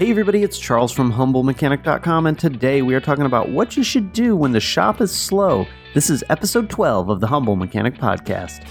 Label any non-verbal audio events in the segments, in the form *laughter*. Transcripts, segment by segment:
Hey everybody, it's Charles from HumbleMechanic.com, and today we are talking about what you should do when the shop is slow. This is episode 12 of the Humble Mechanic Podcast.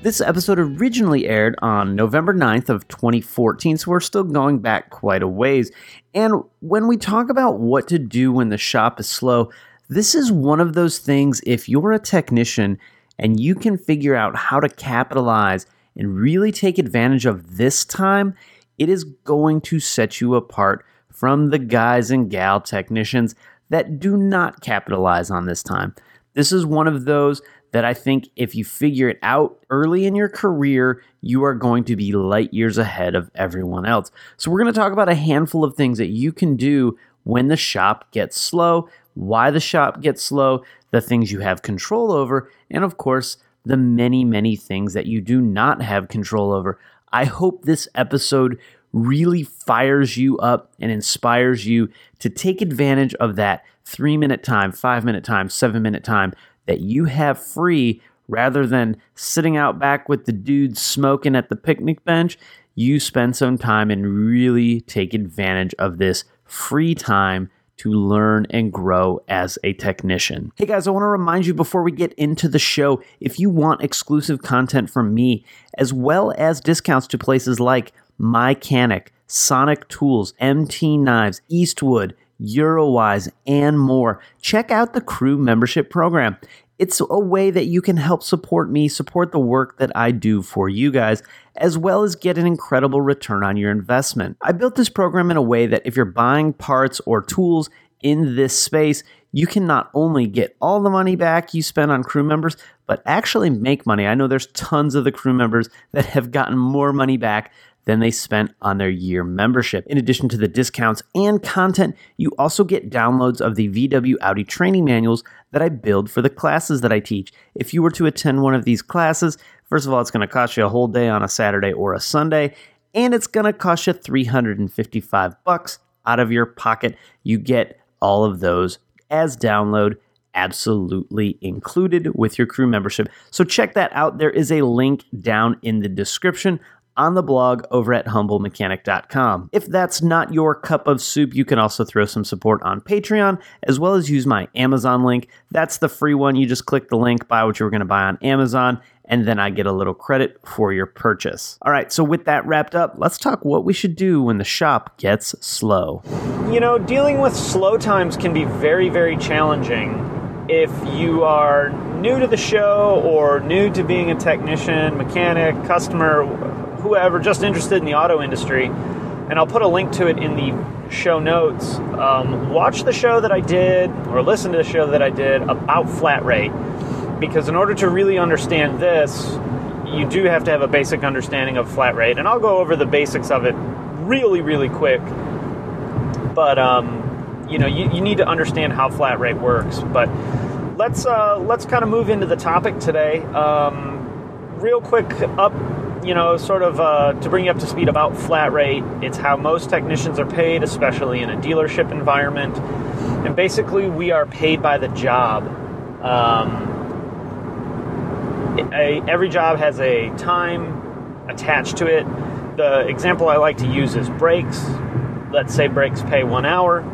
This episode originally aired on November 9th of 2014, so we're still going back quite a ways. And when we talk about what to do when the shop is slow, this is one of those things if you're a technician and you can figure out how to capitalize and really take advantage of this time, it is going to set you apart from the guys and gal technicians that do not capitalize on this time. This is one of those that I think if you figure it out early in your career, you are going to be light years ahead of everyone else. So, we're going to talk about a handful of things that you can do when the shop gets slow, why the shop gets slow, the things you have control over, and of course, the many, many things that you do not have control over. I hope this episode really fires you up and inspires you to take advantage of that three minute time, five minute time, seven minute time that you have free rather than sitting out back with the dudes smoking at the picnic bench. You spend some time and really take advantage of this free time to learn and grow as a technician. Hey guys, I want to remind you before we get into the show if you want exclusive content from me, as well as discounts to places like Mycanic, Sonic Tools, MT Knives, Eastwood, Eurowise, and more, check out the crew membership program. It's a way that you can help support me, support the work that I do for you guys, as well as get an incredible return on your investment. I built this program in a way that if you're buying parts or tools in this space, you can not only get all the money back you spend on crew members, but actually make money. I know there's tons of the crew members that have gotten more money back than they spent on their year membership. In addition to the discounts and content, you also get downloads of the VW Audi training manuals that I build for the classes that I teach. If you were to attend one of these classes, first of all, it's going to cost you a whole day on a Saturday or a Sunday, and it's going to cost you 355 bucks out of your pocket. You get all of those as download absolutely included with your crew membership. So check that out. There is a link down in the description on the blog over at humblemechanic.com. If that's not your cup of soup, you can also throw some support on Patreon as well as use my Amazon link. That's the free one. You just click the link, buy what you were going to buy on Amazon, and then I get a little credit for your purchase. All right, so with that wrapped up, let's talk what we should do when the shop gets slow. You know, dealing with slow times can be very, very challenging if you are new to the show or new to being a technician, mechanic, customer, whoever just interested in the auto industry, and I'll put a link to it in the show notes. Um, watch the show that I did, or listen to the show that I did about flat rate, because in order to really understand this, you do have to have a basic understanding of flat rate, and I'll go over the basics of it really, really quick. But um, you know, you, you need to understand how flat rate works. But let's uh, let's kind of move into the topic today. Um, real quick up you know, sort of uh, to bring you up to speed about flat rate, it's how most technicians are paid, especially in a dealership environment. And basically, we are paid by the job. Um, a, every job has a time attached to it. The example I like to use is brakes. Let's say brakes pay one hour.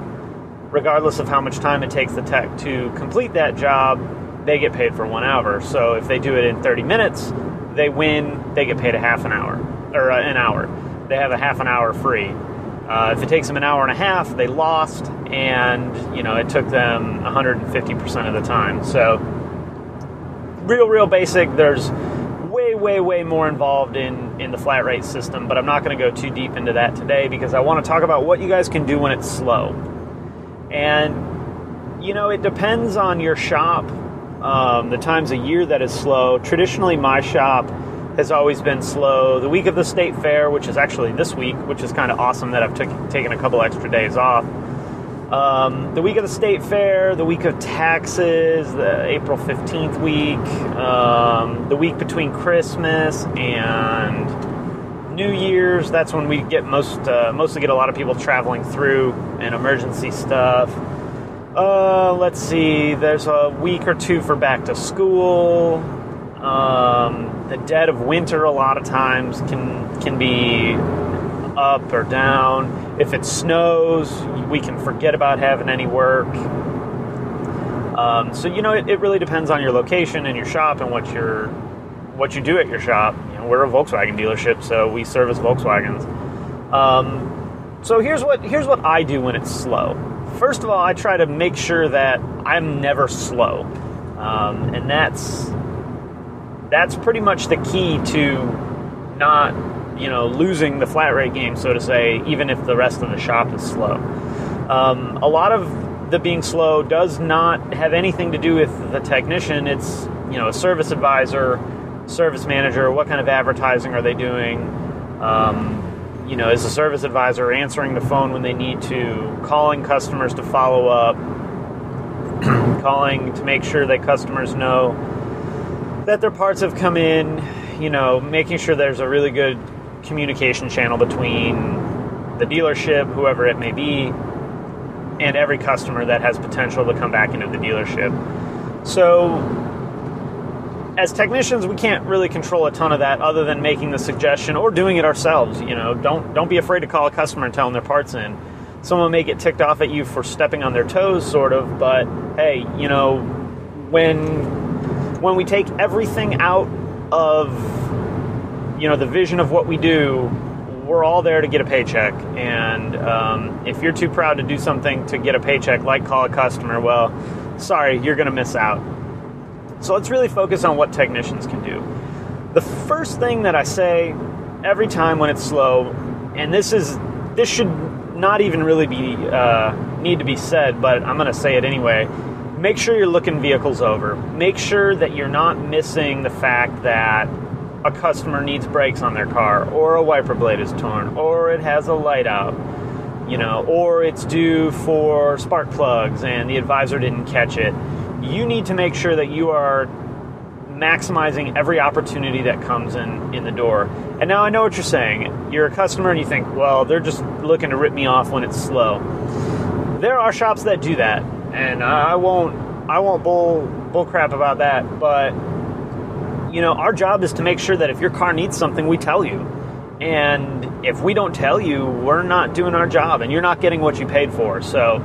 Regardless of how much time it takes the tech to complete that job, they get paid for one hour. So if they do it in 30 minutes, they win, they get paid a half an hour or uh, an hour. They have a half an hour free. Uh, if it takes them an hour and a half, they lost, and you know it took them 150% of the time. So, real, real basic. There's way, way, way more involved in in the flat rate system, but I'm not going to go too deep into that today because I want to talk about what you guys can do when it's slow. And you know, it depends on your shop um, the times a year that is slow. Traditionally, my shop has always been slow. The week of the state fair, which is actually this week, which is kind of awesome that I've took, taken a couple extra days off. Um, the week of the state fair, the week of taxes, the April 15th week, um, the week between Christmas and New Year's, that's when we get most, uh, mostly get a lot of people traveling through and emergency stuff. Uh, let's see. There's a week or two for back to school. Um, the dead of winter a lot of times can can be up or down. If it snows, we can forget about having any work. Um, so you know, it, it, really depends on your location and your shop and what your what you do at your shop. You know, we're a Volkswagen dealership, so we service Volkswagens. Um, so here's what here's what I do when it's slow. First of all, I try to make sure that I'm never slow, um, and that's that's pretty much the key to not you know losing the flat rate game, so to say, even if the rest of the shop is slow. Um, a lot of the being slow does not have anything to do with the technician. It's you know a service advisor, service manager. What kind of advertising are they doing? Um, you know, is a service advisor answering the phone when they need to, calling customers to follow up, *clears throat* calling to make sure that customers know that their parts have come in, you know, making sure there's a really good communication channel between the dealership, whoever it may be, and every customer that has potential to come back into the dealership. So, as technicians, we can't really control a ton of that other than making the suggestion or doing it ourselves. You know, don't don't be afraid to call a customer and tell them their parts in. Someone may get ticked off at you for stepping on their toes, sort of, but hey, you know, when when we take everything out of you know the vision of what we do we're all there to get a paycheck and um, if you're too proud to do something to get a paycheck like call a customer well sorry you're going to miss out so let's really focus on what technicians can do the first thing that i say every time when it's slow and this is this should not even really be uh, need to be said but i'm going to say it anyway make sure you're looking vehicles over. Make sure that you're not missing the fact that a customer needs brakes on their car, or a wiper blade is torn, or it has a light out, you know, or it's due for spark plugs and the advisor didn't catch it. You need to make sure that you are maximizing every opportunity that comes in in the door. And now I know what you're saying. You're a customer and you think, well, they're just looking to rip me off when it's slow. There are shops that do that and I won't I won't bull bull crap about that. But you know, our job is to make sure that if your car needs something, we tell you. And if we don't tell you, we're not doing our job, and you're not getting what you paid for. So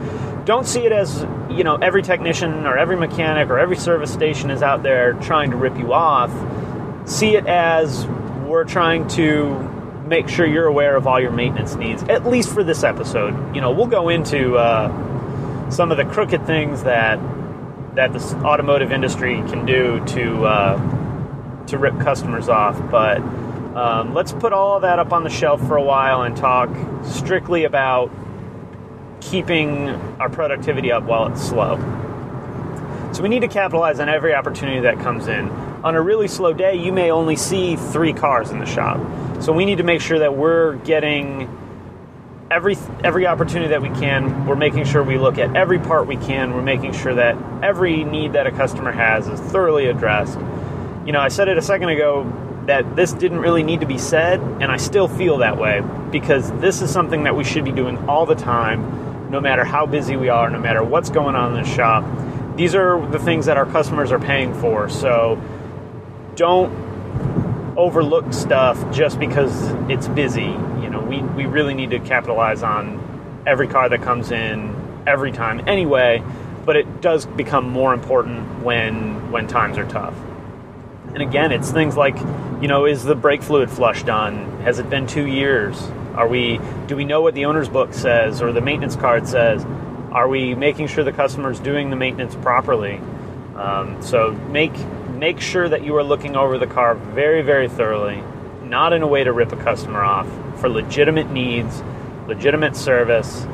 don't see it as you know every technician or every mechanic or every service station is out there trying to rip you off. See it as we're trying to make sure you're aware of all your maintenance needs, at least for this episode. You know, we'll go into uh, some of the crooked things that that the automotive industry can do to uh, to rip customers off. But um, let's put all that up on the shelf for a while and talk strictly about keeping our productivity up while it's slow. So we need to capitalize on every opportunity that comes in. On a really slow day, you may only see three cars in the shop. So we need to make sure that we're getting every every opportunity that we can, we're making sure we look at every part we can. We're making sure that every need that a customer has is thoroughly addressed. You know, I said it a second ago that this didn't really need to be said, and I still feel that way because this is something that we should be doing all the time, no matter how busy we are, no matter what's going on in the shop. These are the things that our customers are paying for. So don't overlook stuff just because it's busy You know, we, we really need to capitalize on every car that comes in every time anyway, but it does become more important when when times are tough. And again, it's things like, you know, is the brake fluid flush done? Has it been two years? Are we do we know what the owner's book says or the maintenance card says? Are we making sure the customer's doing the maintenance properly? Um, so make make sure that you are looking over the car very very thoroughly, not in a way to rip a customer off, for legitimate needs, legitimate service,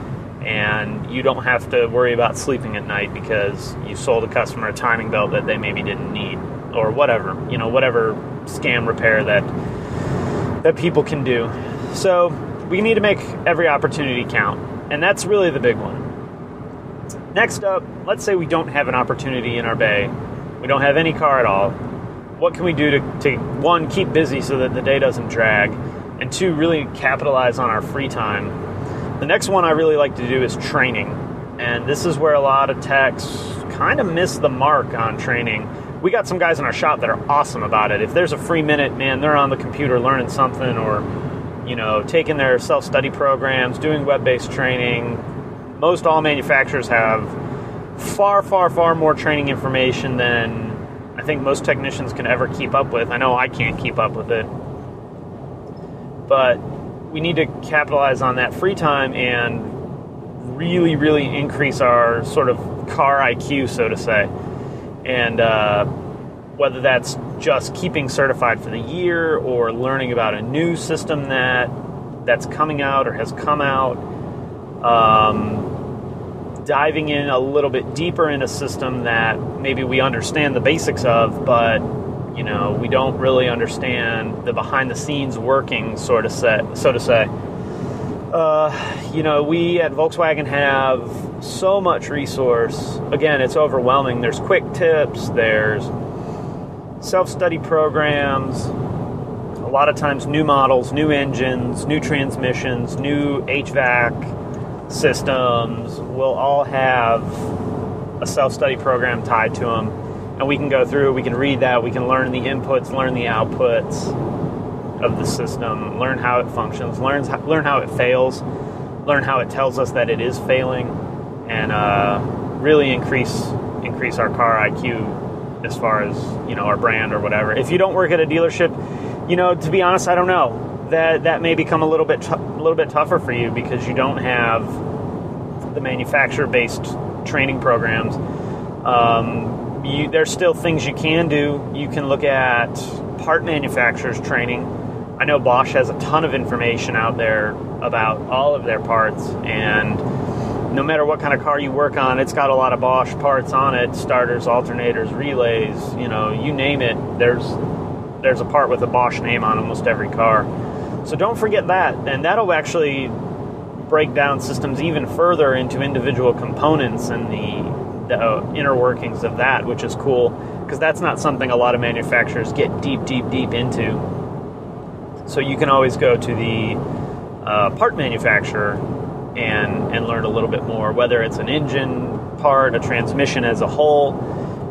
and you don't have to worry about sleeping at night because you sold a customer a timing belt that they maybe didn't need or whatever, you know, whatever scam repair that that people can do. So, we need to make every opportunity count, and that's really the big one. Next up, let's say we don't have an opportunity in our bay. We don't have any car at all. What can we do to, to one, keep busy so that the day doesn't drag? and two, really capitalize on our free time. The next one I really like to do is training, and this is where a lot of techs kind of miss the mark on training. We got some guys in our shop that are awesome about it. If there's a free minute, man, they're on the computer learning something or you know, taking their self study programs, doing web based training. Most all manufacturers have far, far, far more training information than I think most technicians can ever keep up with. I know I can't keep up with it. But we need to capitalize on that free time and really, really increase our sort of car IQ, so to say. And uh, whether that's just keeping certified for the year or learning about a new system that that's coming out or has come out. Um, diving in a little bit deeper in a system that maybe we understand the basics of, but you know we don't really understand the behind the scenes working, sort of set, so to say. Uh, you know, we at Volkswagen have so much resource. Again, it's overwhelming. There's quick tips. There's self-study programs. A lot of times, new models, new engines, new transmissions, new HVAC systems will all have a self study program tied to them. And we can go through, we can read that, we can learn the inputs, learn the outputs of the system, learn how it functions, learn, learn how it fails, learn how it tells us that it is failing, and uh, really increase increase our car IQ as far as you know our brand or whatever. If you don't work at a dealership, you know to be honest, I don't know that that may become a little bit t- a little bit tougher for you because you don't have the manufacturer based training programs. Um, you, there's still things you can do. You can look at part manufacturers training. I know Bosch has a ton of information out there about all of their parts, and no matter what kind of car you work on, it's got a lot of Bosch parts on it starters, alternators, relays, you know, you name it. There's there's a part with a Bosch name on almost every car. So don't forget that, and that'll actually break down systems even further into individual components and the, the uh, inner workings of that, which is cool because that's not something a lot of manufacturers get deep, deep, deep into. So you can always go to the uh, part manufacturer and and learn a little bit more, whether it's an engine part, a transmission as a whole.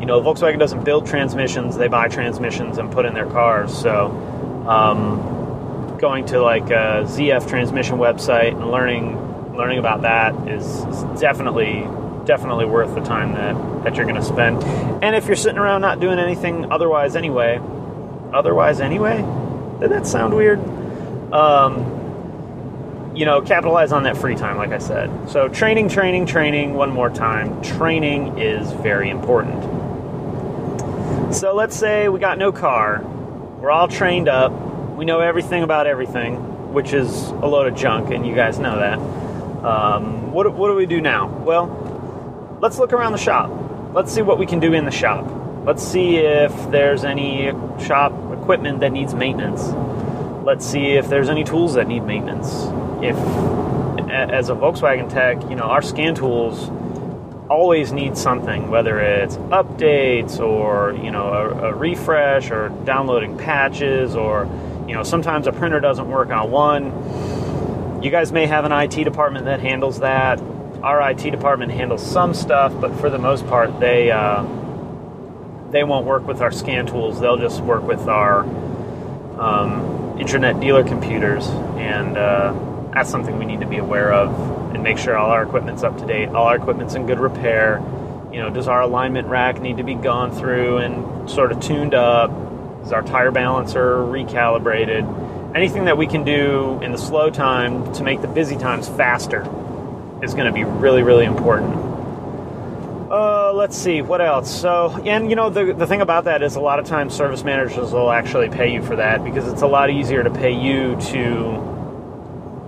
You know, Volkswagen doesn't build transmissions; they buy transmissions and put in their cars. So. Um, going to like a ZF transmission website and learning learning about that is, definitely definitely worth the time that, that you're going to spend. And if you're sitting around not doing anything otherwise anyway, otherwise anyway, did that sound weird? Um, you know, capitalize on that free time, like I said. So training, training, training. One more time, training is very important. So let's say we got no car, we're all trained up we know everything about everything, which is a load of junk, and you guys know that. Um, what, what do we do now? Well, let's look around the shop. Let's see what we can do in the shop. Let's see if there's any shop equipment that needs maintenance. Let's see if there's any tools that need maintenance. If, as a Volkswagen tech, you know, our scan tools always need something, whether it's updates or, you know, a, a refresh or downloading patches or you know, sometimes a printer doesn't work on one. You guys may have an IT department that handles that. Our IT department handles some stuff, but for the most part, they uh, they won't work with our scan tools. They'll just work with our um, internet dealer computers, and uh, that's something we need to be aware of and make sure all our equipment's up to date. All our equipment's in good repair. You know, does our alignment rack need to be gone through and sort of tuned up? Is our tire balancer recalibrated? Anything that we can do in the slow time to make the busy times faster is going to be really, really important. Uh, let's see what else. So, and you know, the the thing about that is a lot of times service managers will actually pay you for that because it's a lot easier to pay you to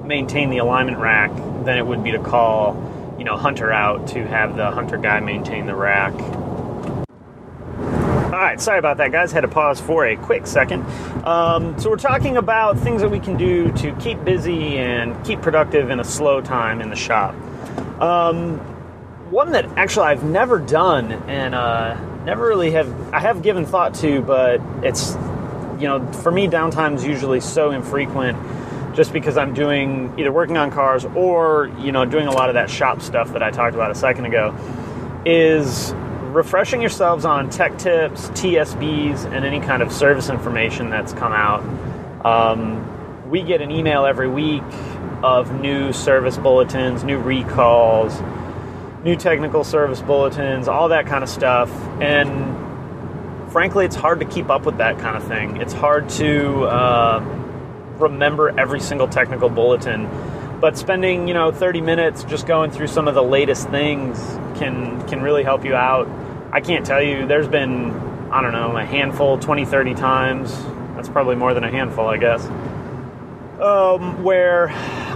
maintain the alignment rack than it would be to call, you know, Hunter out to have the Hunter guy maintain the rack all right, sorry about that, guys. Had to pause for a quick second. Um, so, we're talking about things that we can do to keep busy and keep productive in a slow time in the shop. Um, one that actually I've never done and uh, never really have, I have given thought to, but it's, you know, for me, downtime is usually so infrequent just because I'm doing either working on cars or, you know, doing a lot of that shop stuff that I talked about a second ago, is refreshing yourselves on tech tips, TSBs, and any kind of service information that's come out. Um, we get an email every week of new service bulletins, new recalls, new technical service bulletins, all that kind of stuff. And frankly, it's hard to keep up with that kind of thing. It's hard to uh, remember every single technical bulletin. But spending, you know, 30 minutes just going through some of the latest things can can really help you out. I can't tell you, there's been, I don't know, a handful, 20, 30 times. That's probably more than a handful, I guess. Um, where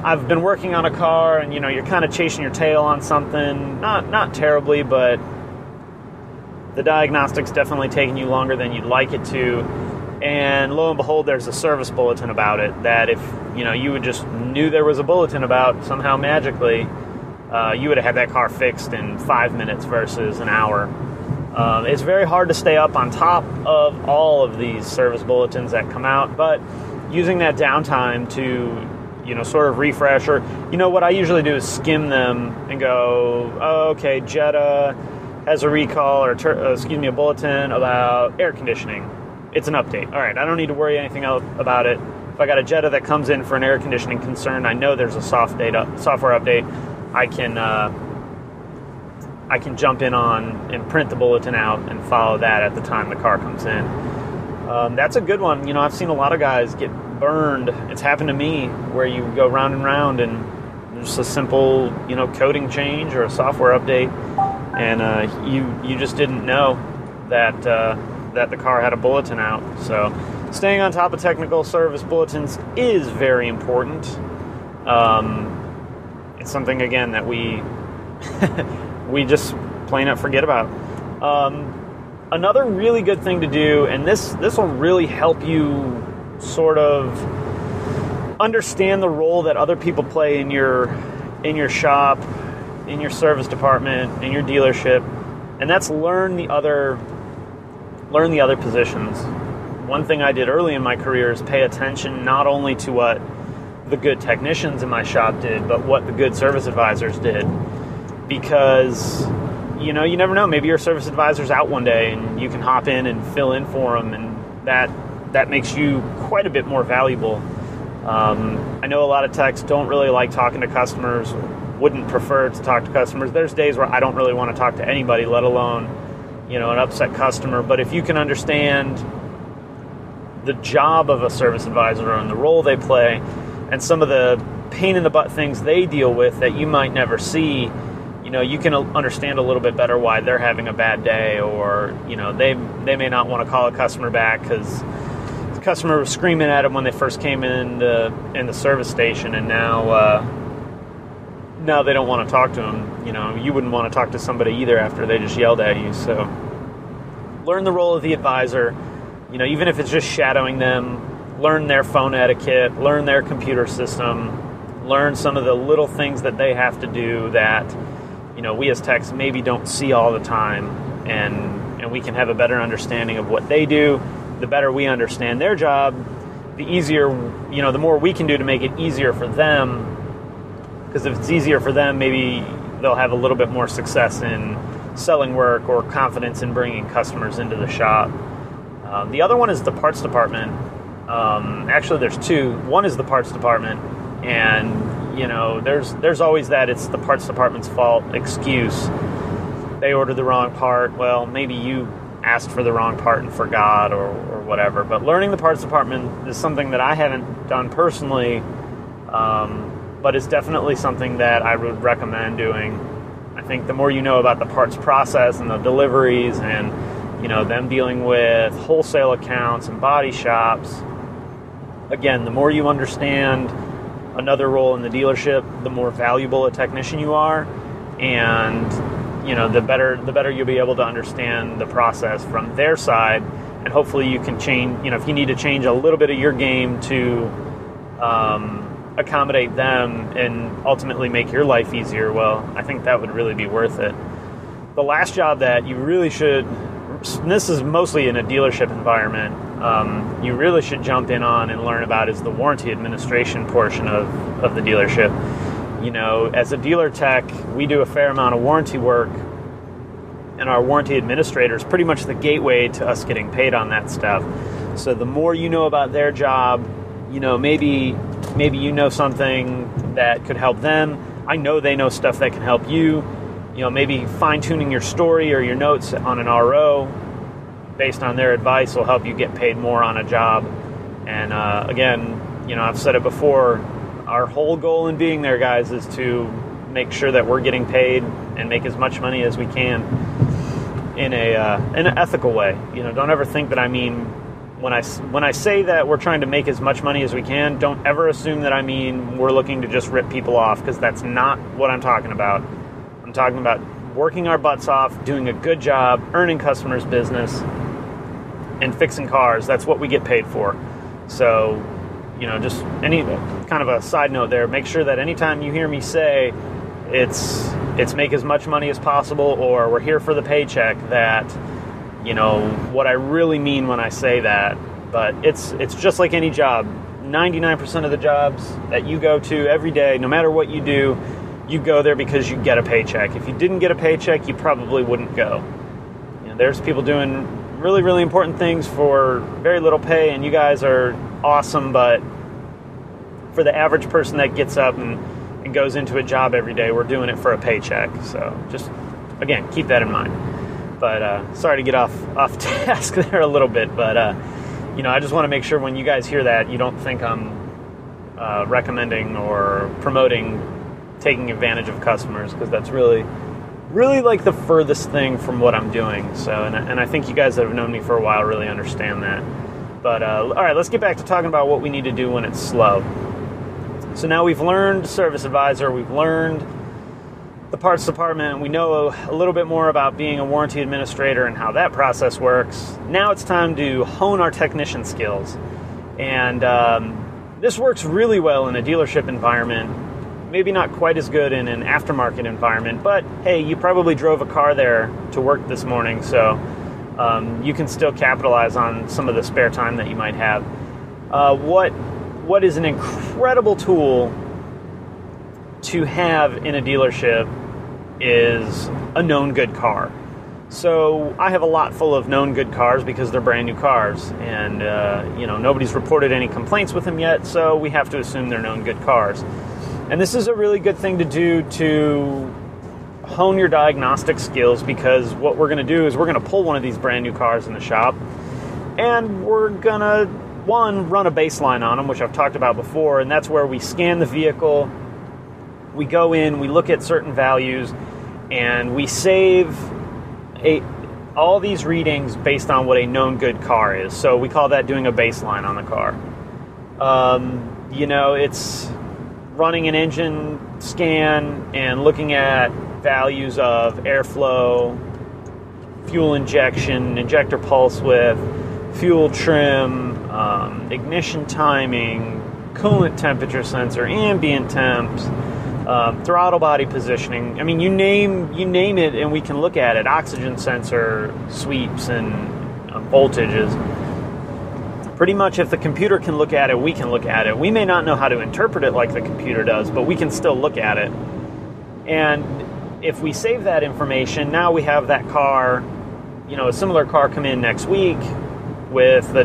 I've been working on a car and you know you're kind of chasing your tail on something not not terribly but the diagnostics definitely taking you longer than you'd like it to and lo and behold there's a service bulletin about it that if you know you would just knew there was a bulletin about somehow magically uh, you would have had that car fixed in five minutes versus an hour. Um, it's very hard to stay up on top of all of these service bulletins that come out but using that downtime to you know sort of refresh or you know what I usually do is skim them and go oh, okay Jetta has a recall or uh, excuse me a bulletin about air conditioning it's an update all right I don't need to worry anything else about it if I got a Jetta that comes in for an air conditioning concern I know there's a soft data software update I can uh, I can jump in on and print the bulletin out and follow that at the time the car comes in um, that's a good one. You know, I've seen a lot of guys get burned. It's happened to me where you go round and round and just a simple, you know, coding change or a software update, and uh, you you just didn't know that uh, that the car had a bulletin out. So, staying on top of technical service bulletins is very important. Um, it's something again that we *laughs* we just plain out forget about. Um, another really good thing to do, and this this will really help you sort of understand the role that other people play in your in your shop, in your service department, in your dealership, and that's learn the other learn the other positions. One thing I did early in my career is pay attention not only to what the good technicians in my shop did, but what the good service advisors did. Because you know, you never know. Maybe your service advisor's out one day and you can hop in and fill in for them, and that that makes you quite a bit more valuable. Um, I know a lot of techs don't really like talking to customers, wouldn't prefer to talk to customers. There's days where I don't really want to talk to anybody, let alone, you know, an upset customer. But if you can understand the job of a service advisor and the role they play, and some of the pain in the butt things they deal with that you might never see, you know you can understand a little bit better why they're having a bad day or you know they they may not want to call a customer back because the customer was screaming at them when they first came in the in the service station and now uh, now they don't want to talk to them you know you wouldn't want to talk to somebody either after they just yelled at you so. Learn the role of the advisor you know even if it's just shadowing them learn their phone etiquette learn their computer system learn some of the little things that they have to do that you know we as techs maybe don't see all the time and and we can have a better understanding of what they do the better we understand their job the easier you know the more we can do to make it easier for them because if it's easier for them maybe they'll have a little bit more success in selling work or confidence in bringing customers into the shop um, the other one is the parts department um, actually there's two one is the parts department and you know, there's there's always that it's the parts department's fault excuse. They ordered the wrong part. Well, maybe you asked for the wrong part and forgot or, or whatever. But learning the parts department is something that I haven't done personally, um, but it's definitely something that I would recommend doing. I think the more you know about the parts process and the deliveries and you know them dealing with wholesale accounts and body shops, again, the more you understand another role in the dealership, the more valuable a technician you are, and you know the better the better you'll be able to understand the process from their side, and hopefully you can change. You know, if you need to change a little bit of your game to um, accommodate them and ultimately make your life easier, well, I think that would really be worth it. The last job that you really should, this is mostly in a dealership environment, um, you really should jump in on and learn about is the warranty administration portion of, of the dealership. You know, as a dealer tech, we do a fair amount of warranty work, and our warranty administrator is pretty much the gateway to us getting paid on that stuff. So the more you know about their job, you know, maybe maybe you know something that could help them. I know they know stuff that can help you. You know, maybe fine tuning your story or your notes on an RO based on their advice will help you get paid more on a job. And uh, again, you know, I've said it before. Our whole goal in being there, guys, is to make sure that we're getting paid and make as much money as we can in a uh, in an ethical way. You know, don't ever think that I mean when I when I say that we're trying to make as much money as we can. Don't ever assume that I mean we're looking to just rip people off because that's not what I'm talking about. I'm talking about working our butts off, doing a good job, earning customers' business, and fixing cars. That's what we get paid for. So you know, just any kind of a side note there. Make sure that anytime you hear me say it's it's make as much money as possible or we're here for the paycheck that you know what I really mean when I say that. But it's it's just like any job. 99% of the jobs that you go to every day, no matter what you do, you go there because you get a paycheck. If you didn't get a paycheck, you probably wouldn't go. You know, there's people doing really, really important things for very little pay, and you guys are awesome, but for the average person that gets up and, and goes into a job every day, we're doing it for a paycheck. So just, again, keep that in mind. But uh, sorry to get off, off *laughs* task there a little bit, but uh, you know, I just want to make sure when you guys hear that, you don't think I'm uh, recommending or promoting taking advantage of customers because that's really really like the furthest thing from what I'm doing. So, and, and I think you guys that have known me for a while really understand that. But uh, all right, let's get back to talking about what we need to do when it's slow. So now we've learned Service Advisor, we've learned the parts department, we know a, little bit more about being a warranty administrator and how that process works. Now it's time to hone our technician skills. And um, this works really well in a dealership environment. Maybe not quite as good in an aftermarket environment, but hey, you probably drove a car there to work this morning, so um, you can still capitalize on some of the spare time that you might have. Uh, what what is an incredible tool to have in a dealership is a known good car. So I have a lot full of known good cars because they're brand new cars, and uh, you know nobody's reported any complaints with them yet. So we have to assume they're known good cars. And this is a really good thing to do to hone your diagnostic skills because what we're going to do is we're going to pull one of these brand new cars in the shop and we're going to one run a baseline on them which I've talked about before and that's where we scan the vehicle we go in we look at certain values and we save a all these readings based on what a known good car is. So we call that doing a baseline on the car. Um, you know it's running an engine scan and looking at values of airflow, fuel injection, injector pulse width, fuel trim, um, ignition timing, coolant temperature sensor, ambient temps, um, throttle body positioning. I mean, you name you name it, and we can look at it. Oxygen sensor sweeps and uh, voltages. Pretty much, if the computer can look at it, we can look at it. We may not know how to interpret it like the computer does, but we can still look at it. And if we save that information, now we have that car, you know, a similar car come in next week with the,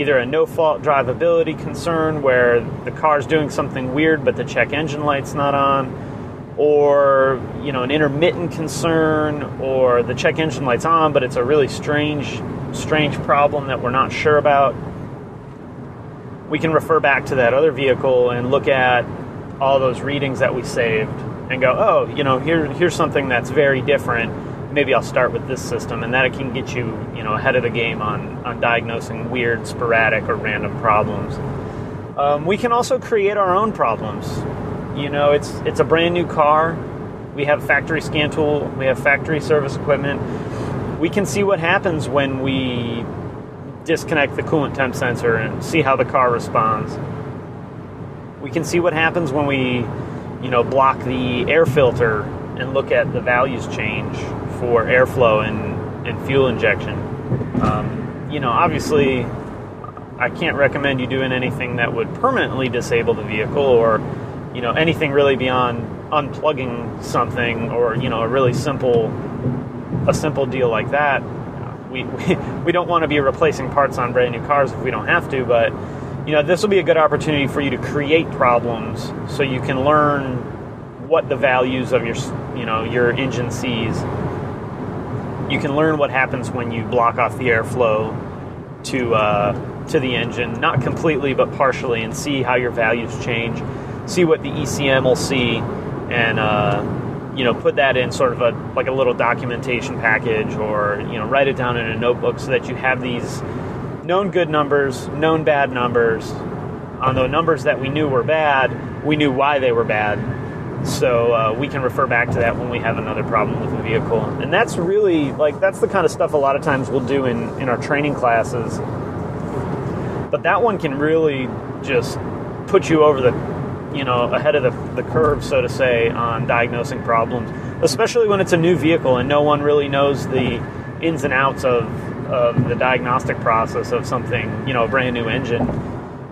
either a no fault drivability concern where the car's doing something weird but the check engine light's not on, or, you know, an intermittent concern, or the check engine light's on but it's a really strange, strange problem that we're not sure about. We can refer back to that other vehicle and look at all those readings that we saved and go, oh, you know, here here's something that's very different. Maybe I'll start with this system, and that can get you, you know, ahead of the game on on diagnosing weird, sporadic, or random problems. Um, we can also create our own problems. You know, it's it's a brand new car. We have factory scan tool. We have factory service equipment. We can see what happens when we disconnect the coolant temp sensor and see how the car responds. We can see what happens when we you know, block the air filter and look at the values change for airflow and, and fuel injection. Um, you know, obviously, I can't recommend you doing anything that would permanently disable the vehicle or, you know, anything really beyond unplugging something or, you know, a really simple, a simple deal like that. We, *laughs* we, we don't want to be replacing parts on brand new cars if we don't have to, but you know, this will be a good opportunity for you to create problems so you can learn what the values of your, you know, your engine sees. You can learn what happens when you block off the airflow to uh, to the engine, not completely but partially, and see how your values change. See what the ECM will see, and uh, you know, put that in sort of a like a little documentation package, or you know, write it down in a notebook so that you have these known good numbers, known bad numbers. On the numbers that we knew were bad, we knew why they were bad. So uh, we can refer back to that when we have another problem with the vehicle. And that's really like that's the kind of stuff a lot of times we'll do in, in our training classes. But that one can really just put you over the you know ahead of the, the curve so to say on diagnosing problems especially when it's a new vehicle and no one really knows the ins and outs of of the diagnostic process of something, you know, a brand new engine.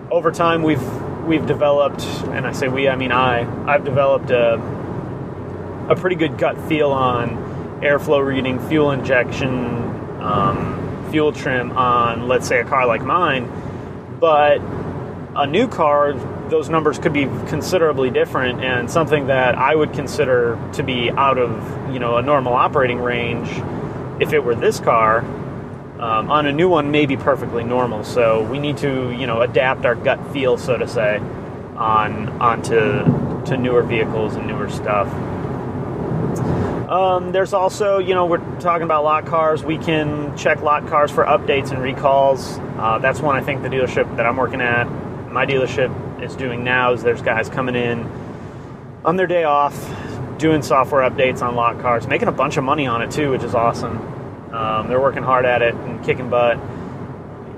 Over time, we've we've developed, and I say we, I mean I, I've developed a a pretty good gut feel on airflow reading, fuel injection, um, fuel trim on, let's say, a car like mine. But a new car, those numbers could be considerably different, and something that I would consider to be out of, you know, a normal operating range. If it were this car, um, on a new one may be perfectly normal. So we need to, you know, adapt our gut feel, so to say, on onto to newer vehicles and newer stuff. Um, there's also, you know, we're talking about lot cars. We can check lot cars for updates and recalls. Uh, that's one I think the dealership that I'm working at, my dealership, is doing now. Is there's guys coming in on their day off, doing software updates on lot cars, making a bunch of money on it too, which is awesome. Um, they're working hard at it and kicking butt.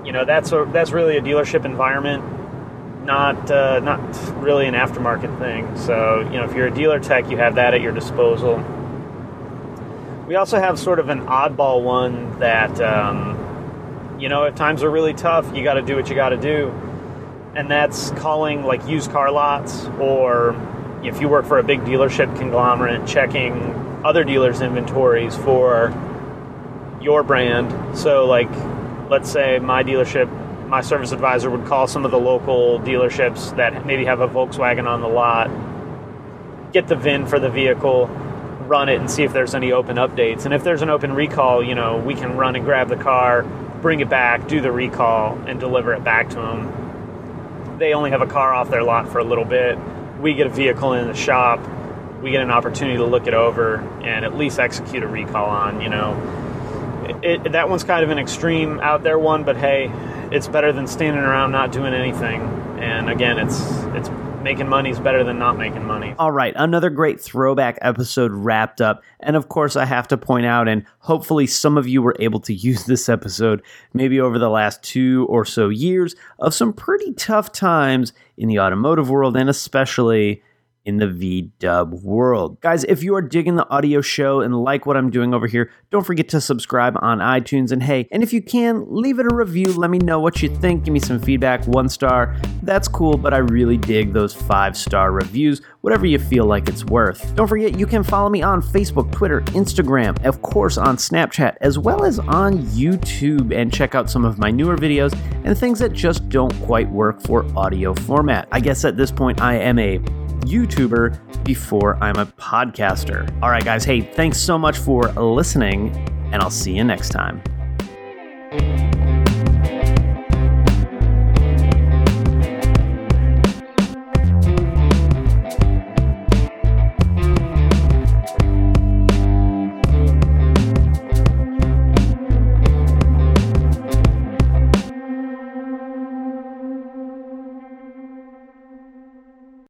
You know, that's a, that's really a dealership environment, not uh, not really an aftermarket thing. So, you know, if you're a dealer tech, you have that at your disposal. We also have sort of an oddball one that, um, you know, if times are really tough, you got to do what you got to do, and that's calling like used car lots, or if you work for a big dealership conglomerate, checking other dealers' inventories for your brand. So, like, let's say my dealership, my service advisor would call some of the local dealerships that maybe have a Volkswagen on the lot, get the VIN for the vehicle, run it, and see if there's any open updates. And if there's an open recall, you know, we can run and grab the car, bring it back, do the recall, and deliver it back to them. They only have a car off their lot for a little bit. We get a vehicle in the shop. We get an opportunity to look it over and at least execute a recall on, you know it, that one's kind of an extreme out there one, but hey, it's better than standing around not doing anything. And again, it's it's making money is better than not making money. All right, another great throwback episode wrapped up. And of course, I have to point out, and hopefully some of you were able to *laughs* use this episode maybe over the last two or so years of some pretty tough times in the automotive world and especially in the VW world. Guys, if you are digging the audio show and like what I'm doing over here, don't forget to subscribe on iTunes. And hey, and if you can, leave it a review. Let me know what you think. Give me some feedback. One star, that's cool, but I really dig those five star reviews, whatever you feel like it's worth. Don't forget, you can follow me on Facebook, Twitter, Instagram, of course on Snapchat, as well as on YouTube, and check out some of my newer videos and things that just don't quite work for audio format. I guess at this point, I am a YouTuber before I'm a podcaster. All right, guys. Hey, thanks so much for listening, and I'll see you next time.